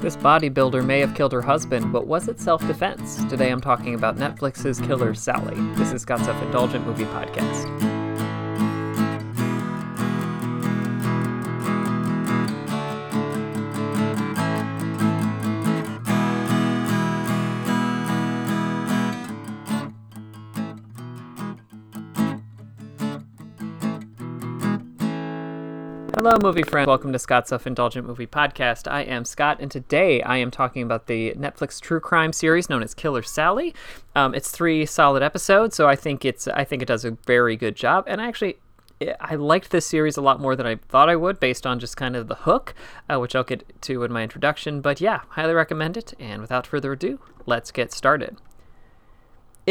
This bodybuilder may have killed her husband, but was it self defense? Today I'm talking about Netflix's Killer Sally. This is Scott's Self Indulgent Movie Podcast. Hello, movie friends. Welcome to Scott's Self Indulgent Movie Podcast. I am Scott, and today I am talking about the Netflix true crime series known as Killer Sally. Um, it's three solid episodes, so I think it's I think it does a very good job. And I actually, I liked this series a lot more than I thought I would, based on just kind of the hook, uh, which I'll get to in my introduction. But yeah, highly recommend it. And without further ado, let's get started.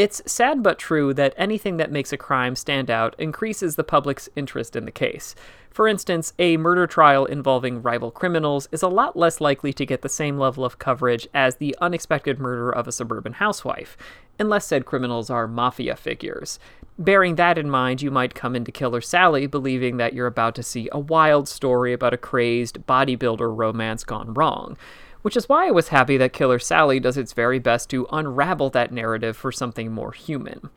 It's sad but true that anything that makes a crime stand out increases the public's interest in the case. For instance, a murder trial involving rival criminals is a lot less likely to get the same level of coverage as the unexpected murder of a suburban housewife, unless said criminals are mafia figures. Bearing that in mind, you might come into Killer Sally believing that you're about to see a wild story about a crazed bodybuilder romance gone wrong which is why I was happy that Killer Sally does its very best to unravel that narrative for something more human.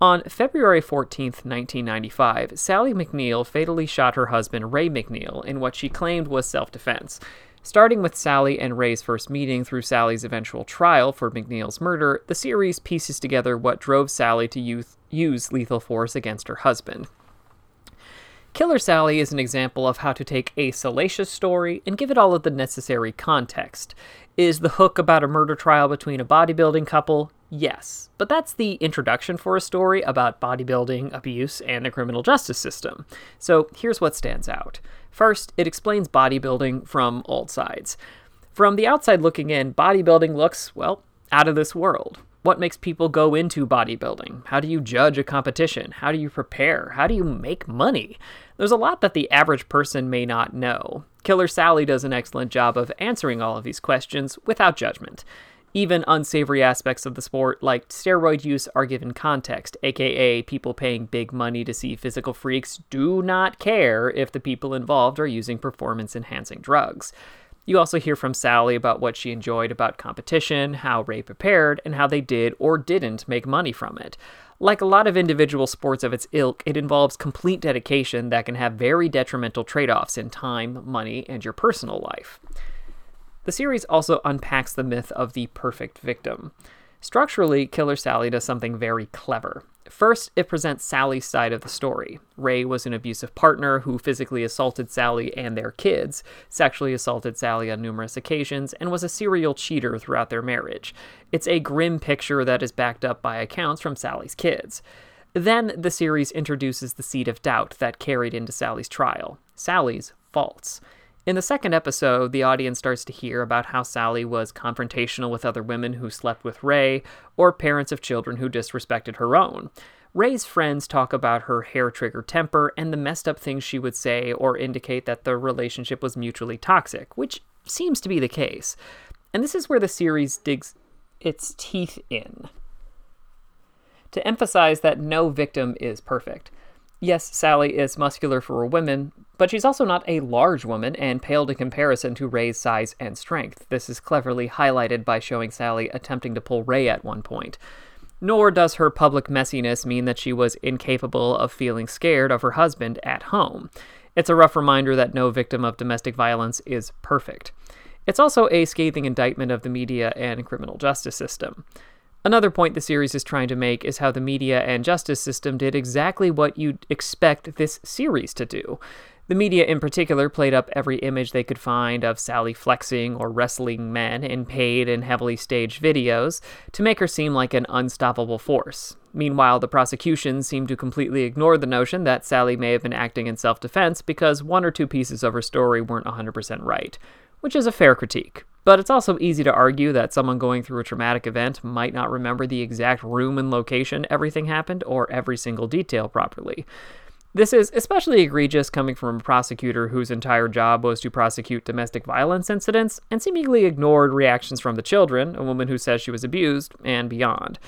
On February 14, 1995, Sally McNeil fatally shot her husband Ray McNeil in what she claimed was self defense. Starting with Sally and Ray's first meeting through Sally's eventual trial for McNeil's murder, the series pieces together what drove Sally to use, use lethal force against her husband. Killer Sally is an example of how to take a salacious story and give it all of the necessary context. Is the hook about a murder trial between a bodybuilding couple? Yes, but that's the introduction for a story about bodybuilding, abuse, and the criminal justice system. So here's what stands out. First, it explains bodybuilding from all sides. From the outside looking in, bodybuilding looks, well, out of this world. What makes people go into bodybuilding? How do you judge a competition? How do you prepare? How do you make money? There's a lot that the average person may not know. Killer Sally does an excellent job of answering all of these questions without judgment. Even unsavory aspects of the sport, like steroid use, are given context, aka people paying big money to see physical freaks do not care if the people involved are using performance enhancing drugs. You also hear from Sally about what she enjoyed about competition, how Ray prepared, and how they did or didn't make money from it. Like a lot of individual sports of its ilk, it involves complete dedication that can have very detrimental trade offs in time, money, and your personal life. The series also unpacks the myth of the perfect victim. Structurally, Killer Sally does something very clever. First, it presents Sally's side of the story. Ray was an abusive partner who physically assaulted Sally and their kids, sexually assaulted Sally on numerous occasions, and was a serial cheater throughout their marriage. It's a grim picture that is backed up by accounts from Sally's kids. Then the series introduces the seed of doubt that carried into Sally's trial Sally's faults. In the second episode, the audience starts to hear about how Sally was confrontational with other women who slept with Ray, or parents of children who disrespected her own. Ray's friends talk about her hair trigger temper and the messed up things she would say or indicate that the relationship was mutually toxic, which seems to be the case. And this is where the series digs its teeth in to emphasize that no victim is perfect. Yes, Sally is muscular for a woman, but she's also not a large woman and paled in comparison to Ray's size and strength. This is cleverly highlighted by showing Sally attempting to pull Ray at one point. Nor does her public messiness mean that she was incapable of feeling scared of her husband at home. It's a rough reminder that no victim of domestic violence is perfect. It's also a scathing indictment of the media and criminal justice system. Another point the series is trying to make is how the media and justice system did exactly what you'd expect this series to do. The media in particular played up every image they could find of Sally flexing or wrestling men in paid and heavily staged videos to make her seem like an unstoppable force. Meanwhile, the prosecution seemed to completely ignore the notion that Sally may have been acting in self defense because one or two pieces of her story weren't 100% right, which is a fair critique. But it's also easy to argue that someone going through a traumatic event might not remember the exact room and location everything happened or every single detail properly. This is especially egregious coming from a prosecutor whose entire job was to prosecute domestic violence incidents and seemingly ignored reactions from the children, a woman who says she was abused, and beyond.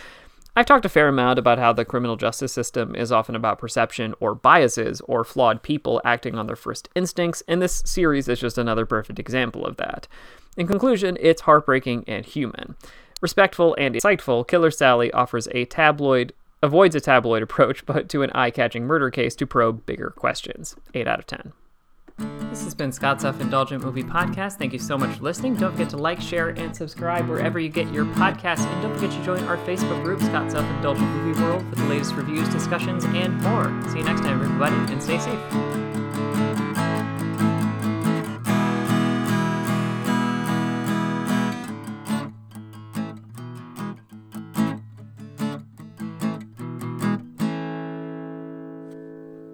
I've talked a fair amount about how the criminal justice system is often about perception or biases or flawed people acting on their first instincts, and this series is just another perfect example of that. In conclusion, it's heartbreaking and human. Respectful and insightful, Killer Sally offers a tabloid avoids a tabloid approach, but to an eye-catching murder case to probe bigger questions. 8 out of 10. This has been Scott's Self Indulgent Movie Podcast. Thank you so much for listening. Don't forget to like, share, and subscribe wherever you get your podcasts. And don't forget to join our Facebook group, Scott's Self Indulgent Movie World, for the latest reviews, discussions, and more. See you next time, everybody, and stay safe.